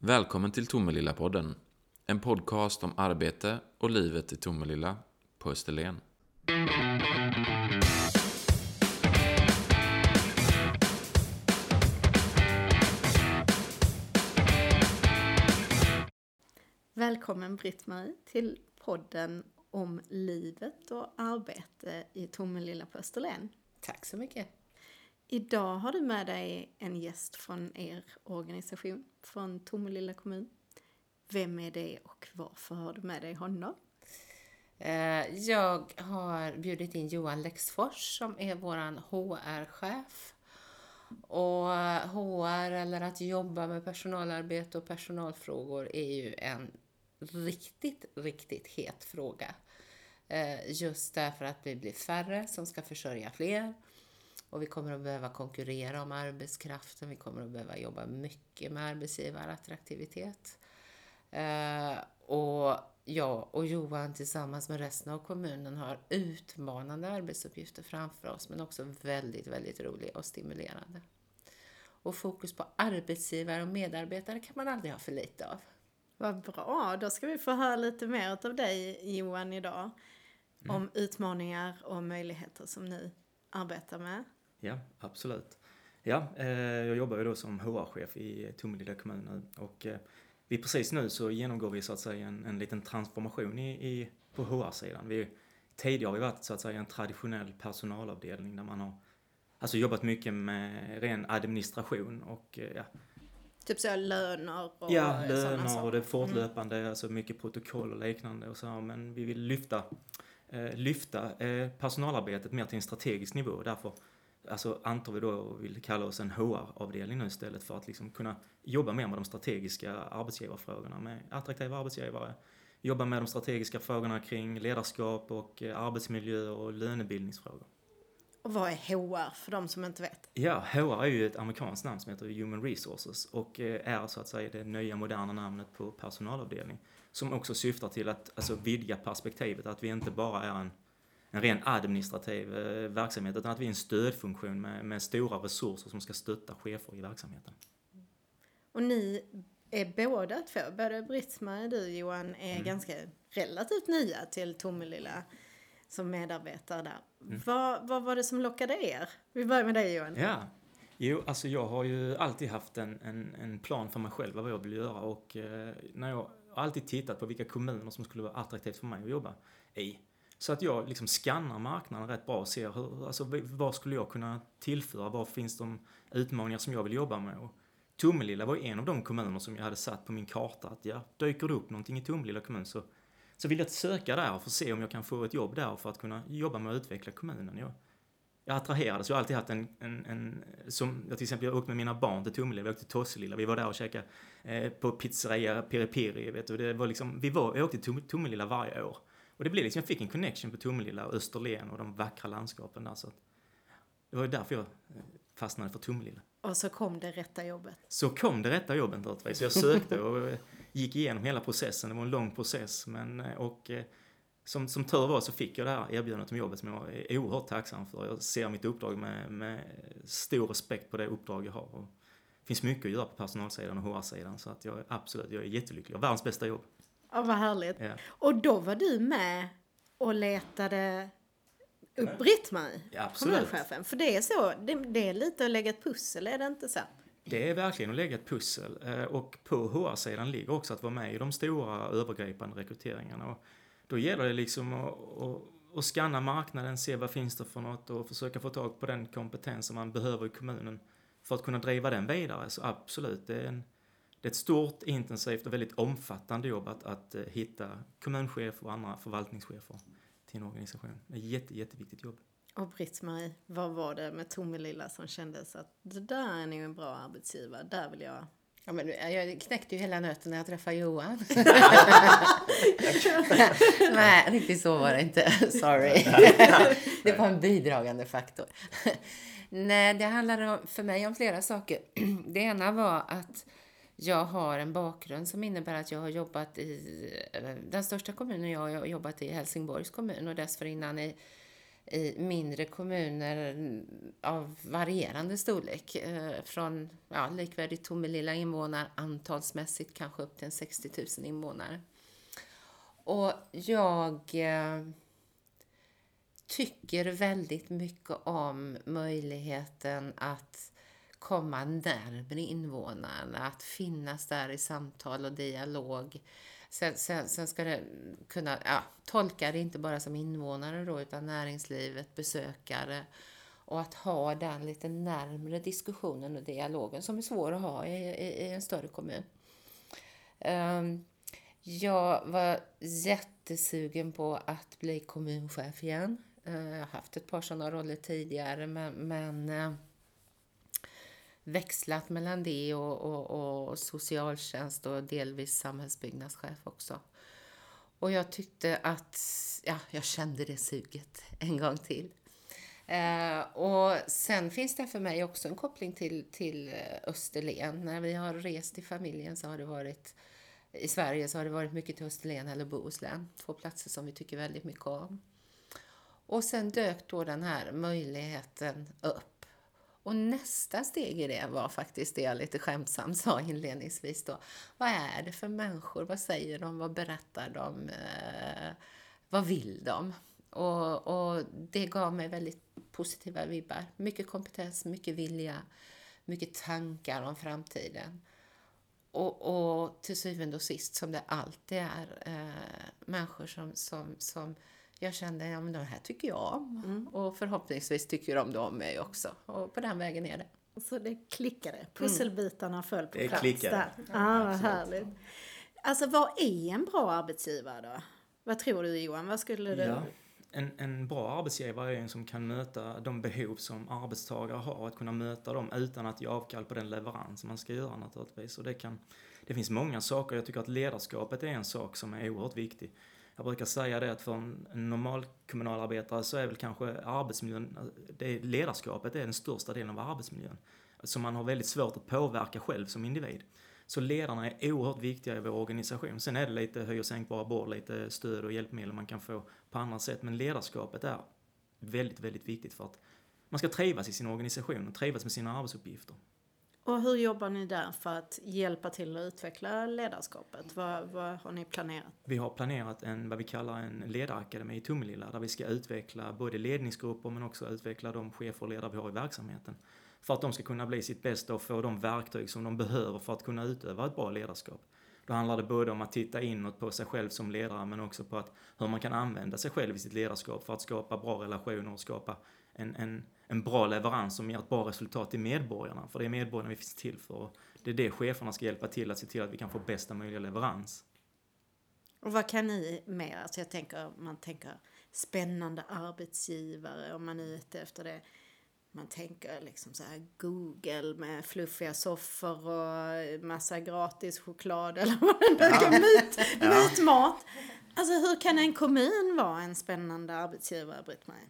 Välkommen till Tomelilla-podden. En podcast om arbete och livet i Tomelilla på Österlen. Välkommen Britt-Marie till podden om livet och arbete i Tomelilla på Österlen. Tack så mycket. Idag har du med dig en gäst från er organisation, från Tomelilla kommun. Vem är det och varför har du med dig honom? Eh, jag har bjudit in Johan Lexfors som är våran HR-chef. Och eh, HR, eller att jobba med personalarbete och personalfrågor, är ju en riktigt, riktigt het fråga. Eh, just därför att vi blir färre som ska försörja fler. Och vi kommer att behöva konkurrera om arbetskraften. Vi kommer att behöva jobba mycket med arbetsgivarattraktivitet. Eh, och jag och Johan tillsammans med resten av kommunen har utmanande arbetsuppgifter framför oss men också väldigt, väldigt roliga och stimulerande. Och fokus på arbetsgivare och medarbetare kan man aldrig ha för lite av. Vad bra, då ska vi få höra lite mer av dig Johan idag. Om utmaningar och möjligheter som ni arbetar med. Ja, absolut. Ja, eh, jag jobbar ju då som HR-chef i Tomelilla kommun nu och eh, vi precis nu så genomgår vi så att säga en, en liten transformation i, i, på HR-sidan. Vi, tidigare har vi varit så att säga en traditionell personalavdelning där man har alltså jobbat mycket med ren administration och eh, ja, Typ så löner och Ja, löner och det fortlöpande, alltså mycket protokoll och liknande och så här, men vi vill lyfta, eh, lyfta eh, personalarbetet mer till en strategisk nivå därför alltså, antar vi då och vill kalla oss en HR-avdelning nu istället för att liksom kunna jobba mer med de strategiska arbetsgivarfrågorna med attraktiva arbetsgivare, jobba med de strategiska frågorna kring ledarskap och eh, arbetsmiljö och lönebildningsfrågor. Och vad är HR för de som inte vet? Ja, HR är ju ett amerikanskt namn som heter Human Resources och eh, är så att säga det nya moderna namnet på personalavdelning. Som också syftar till att alltså, vidga perspektivet, att vi inte bara är en, en ren administrativ eh, verksamhet utan att vi är en stödfunktion med, med stora resurser som ska stötta chefer i verksamheten. Och ni är båda två, både Britt-Marie och du Johan, är Mm. ganska relativt nya till Tomelilla som medarbetare där. Mm. Vad, vad var det som lockade er? Vi börjar med dig Johan. Ja, jo, alltså jag har ju alltid haft en, en, en plan för mig själv vad jag vill göra och eh, när jag har alltid tittat på vilka kommuner som skulle vara attraktivt för mig att jobba i. Så att jag liksom skannar marknaden rätt bra och ser hur, alltså, vad skulle jag kunna tillföra, var finns de utmaningar som jag vill jobba med. Och Tomelilla var ju en av de kommuner som jag hade satt på min karta att ja, dyker det upp någonting i Tomelilla kommun så, så vill jag söka där och få se om jag kan få ett jobb där för att kunna jobba med att utveckla kommunen. Jag, jag attraherades. Jag har alltid haft en, en, en som jag till exempel jag åkte med mina barn till Tomelilla, vi åkte till Tosselilla, vi var där och käkade eh, på pizzeria Piri Piri, vet du. Det var liksom, vi var, jag åkte till Tomelilla varje år. Och det blev liksom, jag fick en connection på Tomelilla och Österlen och de vackra landskapen där så att, det var ju därför jag eh, fastnade för Tomelilla. Och så kom det rätta jobbet. Så kom det rätta jobbet naturligtvis. Så jag sökte och eh, gick igenom hela processen. Det var en lång process. Men, eh, och som, som tur var så fick jag det här erbjudandet om jobbet som jag är oerhört tacksam för. Jag ser mitt uppdrag med, med stor respekt på det uppdrag jag har. Och det finns mycket att göra på personalsidan och HR-sidan. Så att jag absolut, jag är jättelycklig. Jag har världens bästa jobb. Ja, vad härligt. Ja. Och då var du med och letade upp Britt-Marie, Ja, absolut. kommunchefen. För det är så, det, det är lite att lägga ett pussel, är det inte så? Det är verkligen att lägga ett pussel. Eh, Och på HR-sidan ligger också att vara med i de stora övergripande rekryteringarna. Och då gäller det liksom att, att, att scanna marknaden, se vad finns det för något och försöka få tag på den kompetens som man behöver i kommunen för att kunna driva den vidare. Så absolut, det är, en, det är ett stort, intensivt och väldigt omfattande jobb att, att eh, hitta kommunchef och andra förvaltningschefer till en organisation. Det är ett jätte, jätteviktigt jobb. Och Britt-Marie, vad var det med Tomelilla som kändes att det där är nog en bra arbetsgivare, där vill jag... Ja, men jag knäckte ju hela nöten när jag träffade Johan. Nej, riktigt så var det inte. Sorry. det var en bidragande faktor. Nej, det handlar om, för mig om flera saker. Det ena var att jag har en bakgrund som innebär att jag har jobbat i eh, den största kommunen jag har jobbat i, Helsingborgs kommun och dessförinnan i i mindre kommuner av varierande storlek. Eh, från ja, likvärdigt Tomelilla invånare antalsmässigt kanske upp till en 60 000 invånare. Och jag eh, tycker väldigt mycket om möjligheten att komma närmare invånarna, att finnas där i samtal och dialog. Sen, sen, sen ska det kunna ja, tolka det inte bara som invånare då, utan näringslivet, besökare och att ha den lite närmre diskussionen och dialogen som är svår att ha i, i, i en större kommun. Um, jag var jättesugen på att bli kommunchef igen. Uh, jag har haft ett par sådana roller tidigare men, men uh, växlat mellan det och, och, och socialtjänst och delvis samhällsbyggnadschef också. Och jag tyckte att, ja, jag kände det suget en gång till. Eh, och sen finns det för mig också en koppling till, till eh, Österlen. När vi har rest i familjen så har det varit i Sverige så har det varit mycket till Österlen eller Bohuslän. Två platser som vi tycker väldigt mycket om. Och sen dök då den här möjligheten upp och nästa steg i det var faktiskt det jag lite skämtsamt sa inledningsvis då. Vad är det för människor? Vad säger de? Vad berättar de? Eh, vad vill de? Och, och, det gav mig väldigt positiva vibbar. Mycket kompetens, mycket vilja, mycket tankar om framtiden. Och, och till syvende och sist, som det alltid är, eh, människor som, som, som jag kände, ja men det här tycker jag om. Mm. Och förhoppningsvis tycker de det om mig också. Och på den vägen är det. Så det klickade, pusselbitarna mm. föll på det plats klickade. där. Ja, ah, vad härligt. Alltså vad är en bra arbetsgivare då? Vad tror du Johan? Vad skulle du... Ja. En, en bra arbetsgivare är en som kan möta de behov som arbetstagare har, att kunna möta dem utan att ge avkall på den leverans man ska göra naturligtvis. Och det, kan, det finns många saker, jag tycker att ledarskapet är en sak som är oerhört viktig jag brukar säga det att för en normal kommunalarbetare så är väl kanske arbetsmiljön, det ledarskapet är den största delen av arbetsmiljön. Som man har väldigt svårt att påverka själv som individ. Så ledarna är oerhört viktiga i vår organisation. Sen är det lite höj och sänkbara bord, lite stöd och hjälpmedel man kan få på andra sätt. Men ledarskapet är väldigt, väldigt viktigt för att man ska trivas i sin organisation och trivas med sina arbetsuppgifter. Och hur jobbar ni där för att hjälpa till att utveckla ledarskapet? Vad, vad, har ni planerat? Vi har planerat en, vad vi kallar en ledarakademi i Tomelilla där vi ska utveckla både ledningsgrupper men också utveckla de chefer och ledare vi har i verksamheten. För att de ska kunna bli sitt bästa och få de verktyg som de behöver för att kunna utöva ett bra ledarskap. Då handlar det både om att titta inåt på sig själv som ledare men också på att hur man kan använda sig själv i sitt ledarskap för att skapa bra relationer och skapa en, en en bra leverans som ger ett bra resultat till medborgarna. För det är medborgarna vi finns till för. Det är det cheferna ska hjälpa till att se till att vi kan få bästa möjliga leverans. Och vad kan ni mer? Alltså jag tänker, man tänker spännande arbetsgivare om man är ute efter det. Man tänker liksom så här Google med fluffiga soffor och massa gratis choklad eller vad det nu ja. myt, mytmat. Alltså hur kan en kommun vara en spännande arbetsgivare, Britt-Marie?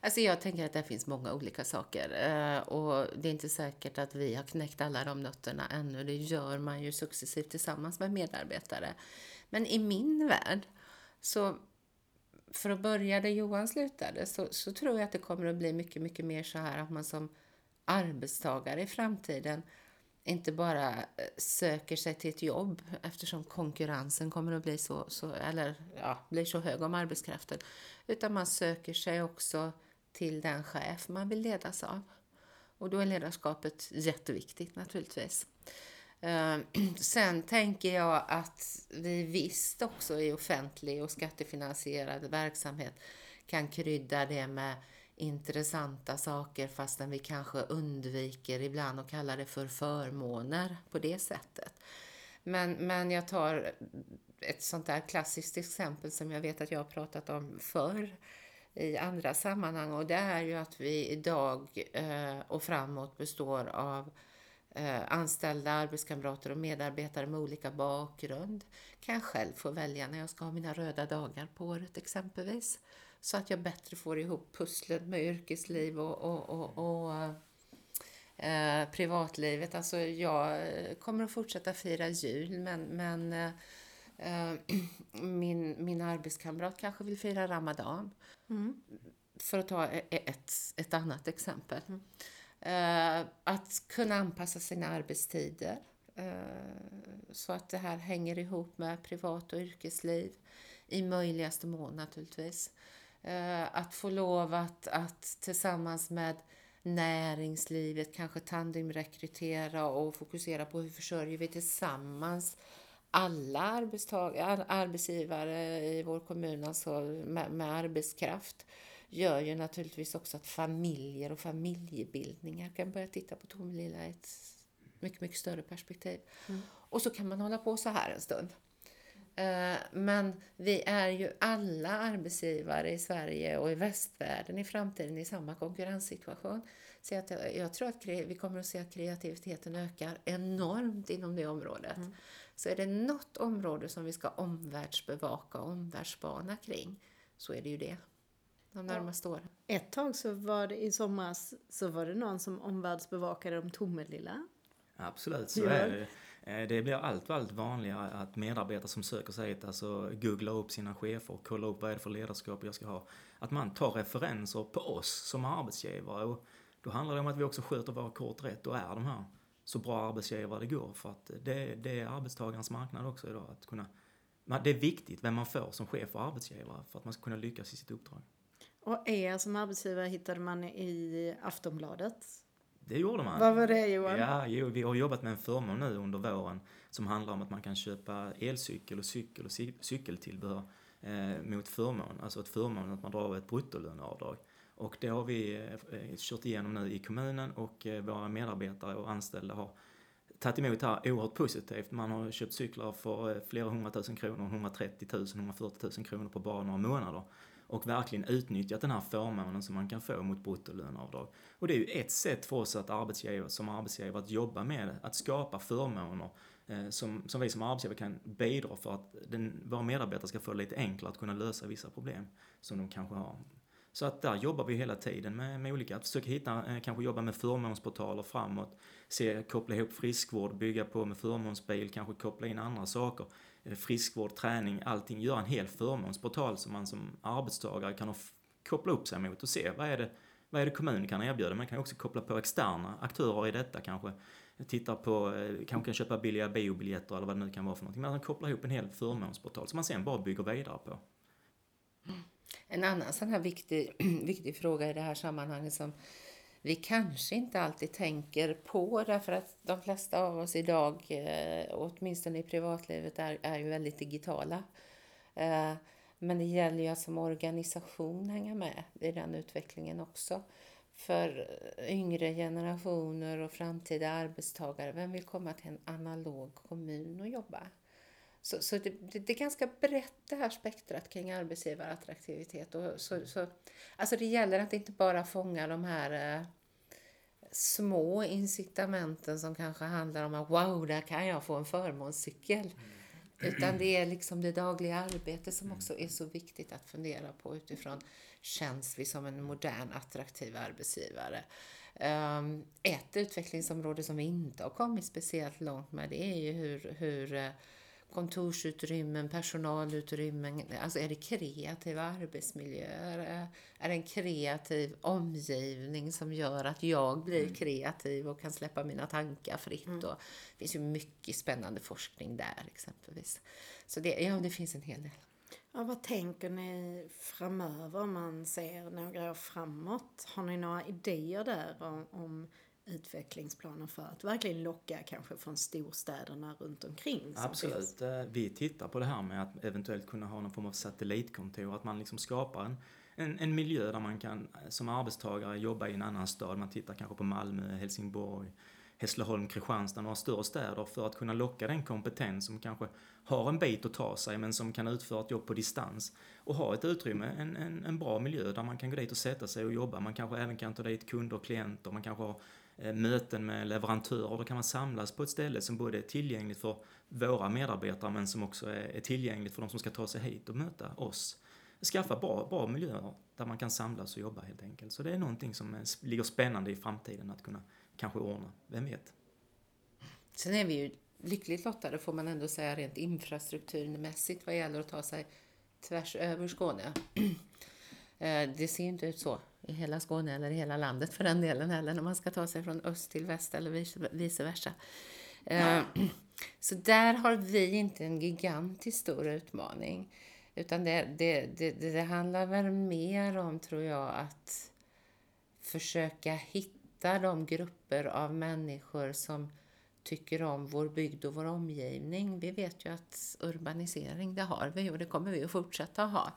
Alltså jag tänker att det finns många olika saker eh, och det är inte säkert att vi har knäckt alla de nötterna ännu. Det gör man ju successivt tillsammans med medarbetare. Men i min värld, så för att börja där Johan slutade, så, så tror jag att det kommer att bli mycket, mycket mer så här att man som arbetstagare i framtiden inte bara eh, söker sig till ett jobb eftersom konkurrensen kommer att bli så, så, eller, ja, blir så hög om arbetskraften. Utan man söker sig också till den chef man vill ledas av. Och då är ledarskapet jätteviktigt naturligtvis. Ehm, sen tänker jag att vi visst också i offentlig och skattefinansierad verksamhet kan krydda det med intressanta saker fastän vi kanske undviker ibland att kalla det för förmåner på det sättet. Men, men jag tar ett sånt där klassiskt exempel som jag vet att jag har pratat om förr i andra sammanhang och det är ju att vi idag eh, och framåt består av eh, anställda arbetskamrater och medarbetare med olika bakgrund. Kan jag själv få välja när jag ska ha mina röda dagar på året exempelvis. Så att jag bättre får ihop pusslet med yrkesliv och, och, och, och eh, privatlivet. Alltså jag eh, kommer att fortsätta fira jul men, men eh, min, min arbetskamrat kanske vill fira Ramadan. Mm. för att ta e- ett, ett annat exempel. Eh, att kunna anpassa sina arbetstider eh, så att det här hänger ihop med privat och yrkesliv i möjligaste mån naturligtvis. Eh, att få lov att, att tillsammans med näringslivet kanske tandemrekrytera och fokusera på hur försörjer vi tillsammans alla arbetstagare, arbetsgivare i vår kommun alltså med, med arbetskraft gör ju naturligtvis också att familjer och familjebildningar kan börja titta på Tomelilla i ett mycket, mycket större perspektiv. Mm. Och så kan man hålla på så här en stund. Eh, men vi är ju alla arbetsgivare i Sverige och i västvärlden i framtiden i samma konkurrenssituation. Så jag, jag tror att vi kommer att se att kreativiteten ökar enormt inom det området. Mm. Så är det något område som vi ska omvärldsbevaka och omvärldsspana kring så är det ju det de närmaste åren. Ett tag så var det i somras så var det någon som omvärldsbevakade om Tomelilla. Absolut, så ja. är det. Eh, det blir allt, allt vanligare att medarbetare som söker sig hit, alltså googlar upp sina chefer och kollar upp vad är det för ledarskap jag ska ha. Att man tar referenser på oss som arbetsgivare. Och då handlar det om att vi också sköter våra kort rätt och är de här så bra arbetsgivare det går. För att det, det är arbetstagarens marknad också idag. Att kunna, det är viktigt vem man får som chef och arbetsgivare för att man ska kunna lyckas i sitt uppdrag. Och er som arbetsgivare hittade man i Aftonbladet? Det gjorde man. Vad var det Johan? Ja, jo, vi har jobbat med en förmån nu under våren som handlar om att man kan köpa elcykel och cykel och cykeltillbehör eh, mot förmån. Alltså ett förmån att man drar av ett bruttolöneavdrag. Och det har vi eh, kört igenom nu i kommunen och eh, våra medarbetare och anställda har tagit emot det här oerhört positivt. Man har köpt cyklar för eh, flera hundratusen kronor, 130 000, 140 000 kronor på bara några månader och verkligen utnyttjat den här förmånen som man kan få mot bruttolöneavdrag. Och det är ju ett sätt för oss att arbetsgivare, som arbetsgivare att jobba med att skapa förmåner som, som vi som arbetsgivare kan bidra för att den, våra medarbetare ska få det lite enklare att kunna lösa vissa problem som de kanske har. Så att där jobbar vi hela tiden med, med olika, att försöka hitta, eh, kanske jobba med förmånsportaler framåt, se, koppla ihop friskvård, bygga på med förmånsbil, kanske koppla in andra saker eh, friskvård, träning, allting, göra en hel förmånsportal som man som arbetstagare kan koppla upp sig mot och se vad är det, vad är det kommunen kan erbjuda. Man kan också koppla på externa aktörer i detta kanske. Tittar på, eh, kanske kan köpa billiga biobiljetter eller vad det nu kan vara för någonting. Man kan koppla ihop en hel förmånsportal som man sen bara bygger vidare på. En annan sån här viktig, viktig fråga i det här sammanhanget som vi kanske inte alltid tänker på därför att de flesta av oss idag, eh, åtminstone i privatlivet, är, är ju väldigt digitala. Eh, men det gäller ju att som organisation hänga med i den utvecklingen också. För yngre generationer och framtida arbetstagare, vem vill komma till en analog kommun och jobba? Så, så det, det, det, är ganska brett det här spektrat kring arbetsgivarattraktivitet. Och så, så, alltså det gäller att inte bara fånga de här eh, små incitamenten som kanske handlar om att wow, där kan jag få en förmånscykel. Mm. Utan det är liksom det dagliga arbetet som också är så viktigt att fundera på utifrån känns vi som en modern attraktiv arbetsgivare. Um, ett utvecklingsområde som vi inte har kommit speciellt långt med det är ju hur, hur eh, kontorsutrymmen, personalutrymmen, alltså är det kreativa arbetsmiljöer? Är det en kreativ omgivning som gör att jag blir mm. kreativ och kan släppa mina tankar fritt? Mm. Och det finns ju mycket spännande forskning där exempelvis. Så det, ja, det finns en hel del. Ja, vad tänker ni framöver om man ser några år framåt? Har ni några idéer där om, om utvecklingsplaner för att verkligen locka kanske från storstäderna runt omkring? Absolut. Eh, vi tittar på det här med att eventuellt kunna ha någon form av satellitkontor, att man liksom skapar en, en, en miljö där man kan som arbetstagare jobba i en annan stad. Man tittar kanske på Malmö, Helsingborg, Hässleholm, Kristianstad, några större städer för att kunna locka den kompetens som kanske har en bit att ta sig men som kan utföra ett jobb på distans och ha ett utrymme, en, en, en bra miljö där man kan gå dit och sätta sig och jobba. Man kanske även kan ta dit kunder och klienter, man kanske har Eh, Eh, möten med leverantörer. Då kan man samlas på ett ställe som både är tillgängligt för våra medarbetare men som också är tillgängligt för de som ska ta sig hit och möta oss. Skaffa bra, bra miljöer där man kan samlas och jobba helt enkelt. Så det är någonting som ligger spännande i framtiden att kunna kanske ordna, vem vet? Sen är vi ju lyckligt lottade får man ändå säga rent infrastrukturmässigt vad gäller att ta sig tvärs över Skåne. Eh, det ser inte ut så i hela Skåne eller i hela landet för den delen heller när man ska ta sig från öst till väst eller vice versa. Eh, så där har vi inte en gigantiskt stor utmaning. Utan det, det, det, det handlar väl mer om, tror jag, att försöka hitta de grupper av människor som tycker om vår bygd och vår omgivning. Vi vet ju att urbanisering, det har vi och det kommer vi att fortsätta ha.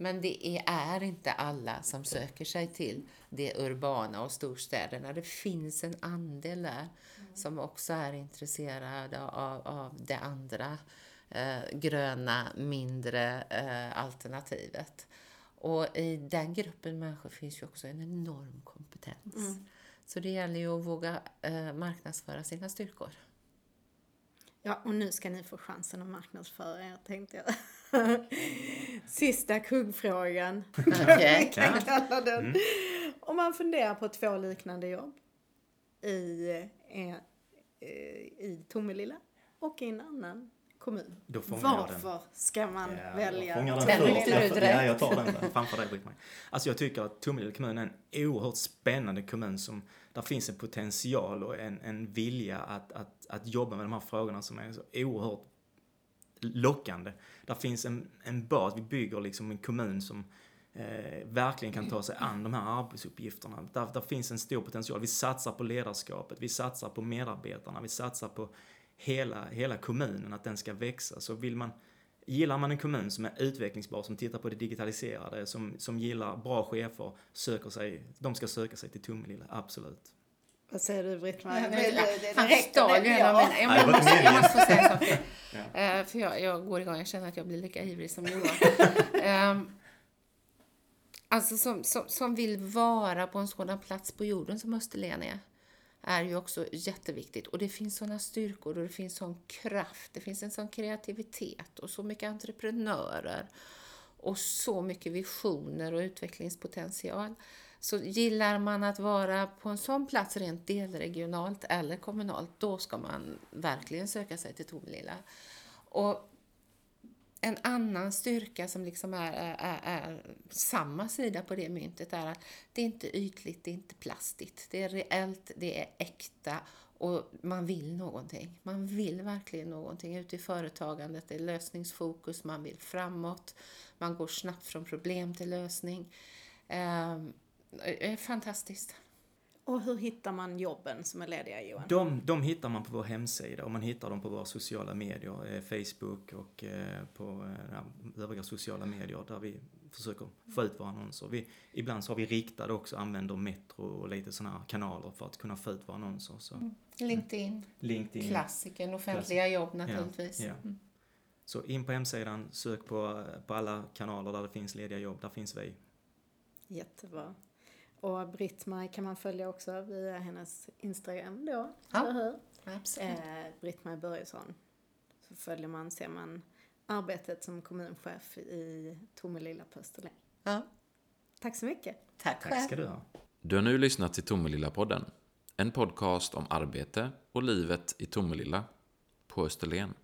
Men det är inte alla som söker sig till det urbana och storstäderna. Det finns en andel där som också är intresserade av, av det andra eh, gröna, mindre eh, alternativet. Och i den gruppen människor finns ju också en enorm kompetens. Mm. Så det gäller ju att våga eh, marknadsföra sina styrkor. Ja, och nu ska ni få chansen att marknadsföra er, tänkte jag. Sista kuggfrågan. Okay. mm. Om man funderar på två liknande jobb i, eh, i Tomelilla och i en annan kommun. Varför ska man ja, välja Tomelilla? Ja, jag tar den framför dig Britt-Marie. Alltså jag tycker att Tomelilla kommun är en oerhört spännande kommun som där finns en potential och en, en vilja att, att, att jobba med de här frågorna som är så oerhört lockande. Där finns en, en bas, vi bygger liksom en kommun som eh, verkligen kan ta sig an de här arbetsuppgifterna. Där, där finns en stor potential. Vi satsar på ledarskapet, vi satsar på medarbetarna, vi satsar på hela, hela kommunen, att den ska växa. Så vill man, gillar man en kommun som är utvecklingsbar, som tittar på det digitaliserade, som, som gillar bra chefer, söker sig, de ska söka sig till Tomelilla, absolut. Vad säger du Britt-Marie? Han stal ju en av mina... Jag måste, jag måste få säga saker. ja. uh, för jag, jag går igång, jag känner att jag blir lika ivrig som Johan. um, alltså som, som, som vill vara på en sådan plats på jorden som Österlen är är ju också jätteviktigt. Och det finns sådana styrkor och det finns sån kraft, det finns en sån kreativitet och så mycket entreprenörer och så mycket visioner och utvecklingspotential. Så gillar man att vara på en sån plats rent delregionalt eller kommunalt, då ska man verkligen söka sig till Tomelilla. Och en annan styrka som liksom är, är, är, samma sida på det myntet är att det är inte ytligt, det är inte plastigt. Det är reellt, det är äkta och man vill någonting. Man vill verkligen någonting ute i företagandet. Det är lösningsfokus, man vill framåt. Man går snabbt från problem till lösning. Ehm, det är fantastiskt. Och hur hittar man jobben som är lediga Johan? De, de hittar man på vår hemsida och man hittar dem på våra sociala medier, eh, Facebook och eh, på eh, ja, övriga sociala medier där vi försöker få ut våra annonser. Vi, ibland så har vi riktade också, använder Metro och lite sådana här kanaler för att kunna få ut våra annonser. Så. Mm. LinkedIn. LinkedIn. Klassikern, offentliga Klassik. jobb naturligtvis. Ja, ja. Mm. Så in på hemsidan, sök på, på alla kanaler där det finns lediga jobb, där finns vi. Jättebra. Och Britt-Maj kan man följa också via hennes Instagram då, ja. eller hur? Absolut. Eh, Britt-Maj Börjesson. Så följer man, ser man arbetet som kommunchef i Tomelilla på Österlen. Ja. Tack så mycket. Tack Tack ska du ha. Du har nu lyssnat till Tomelilla-podden. En podcast om arbete och livet i Tomelilla på Österlen.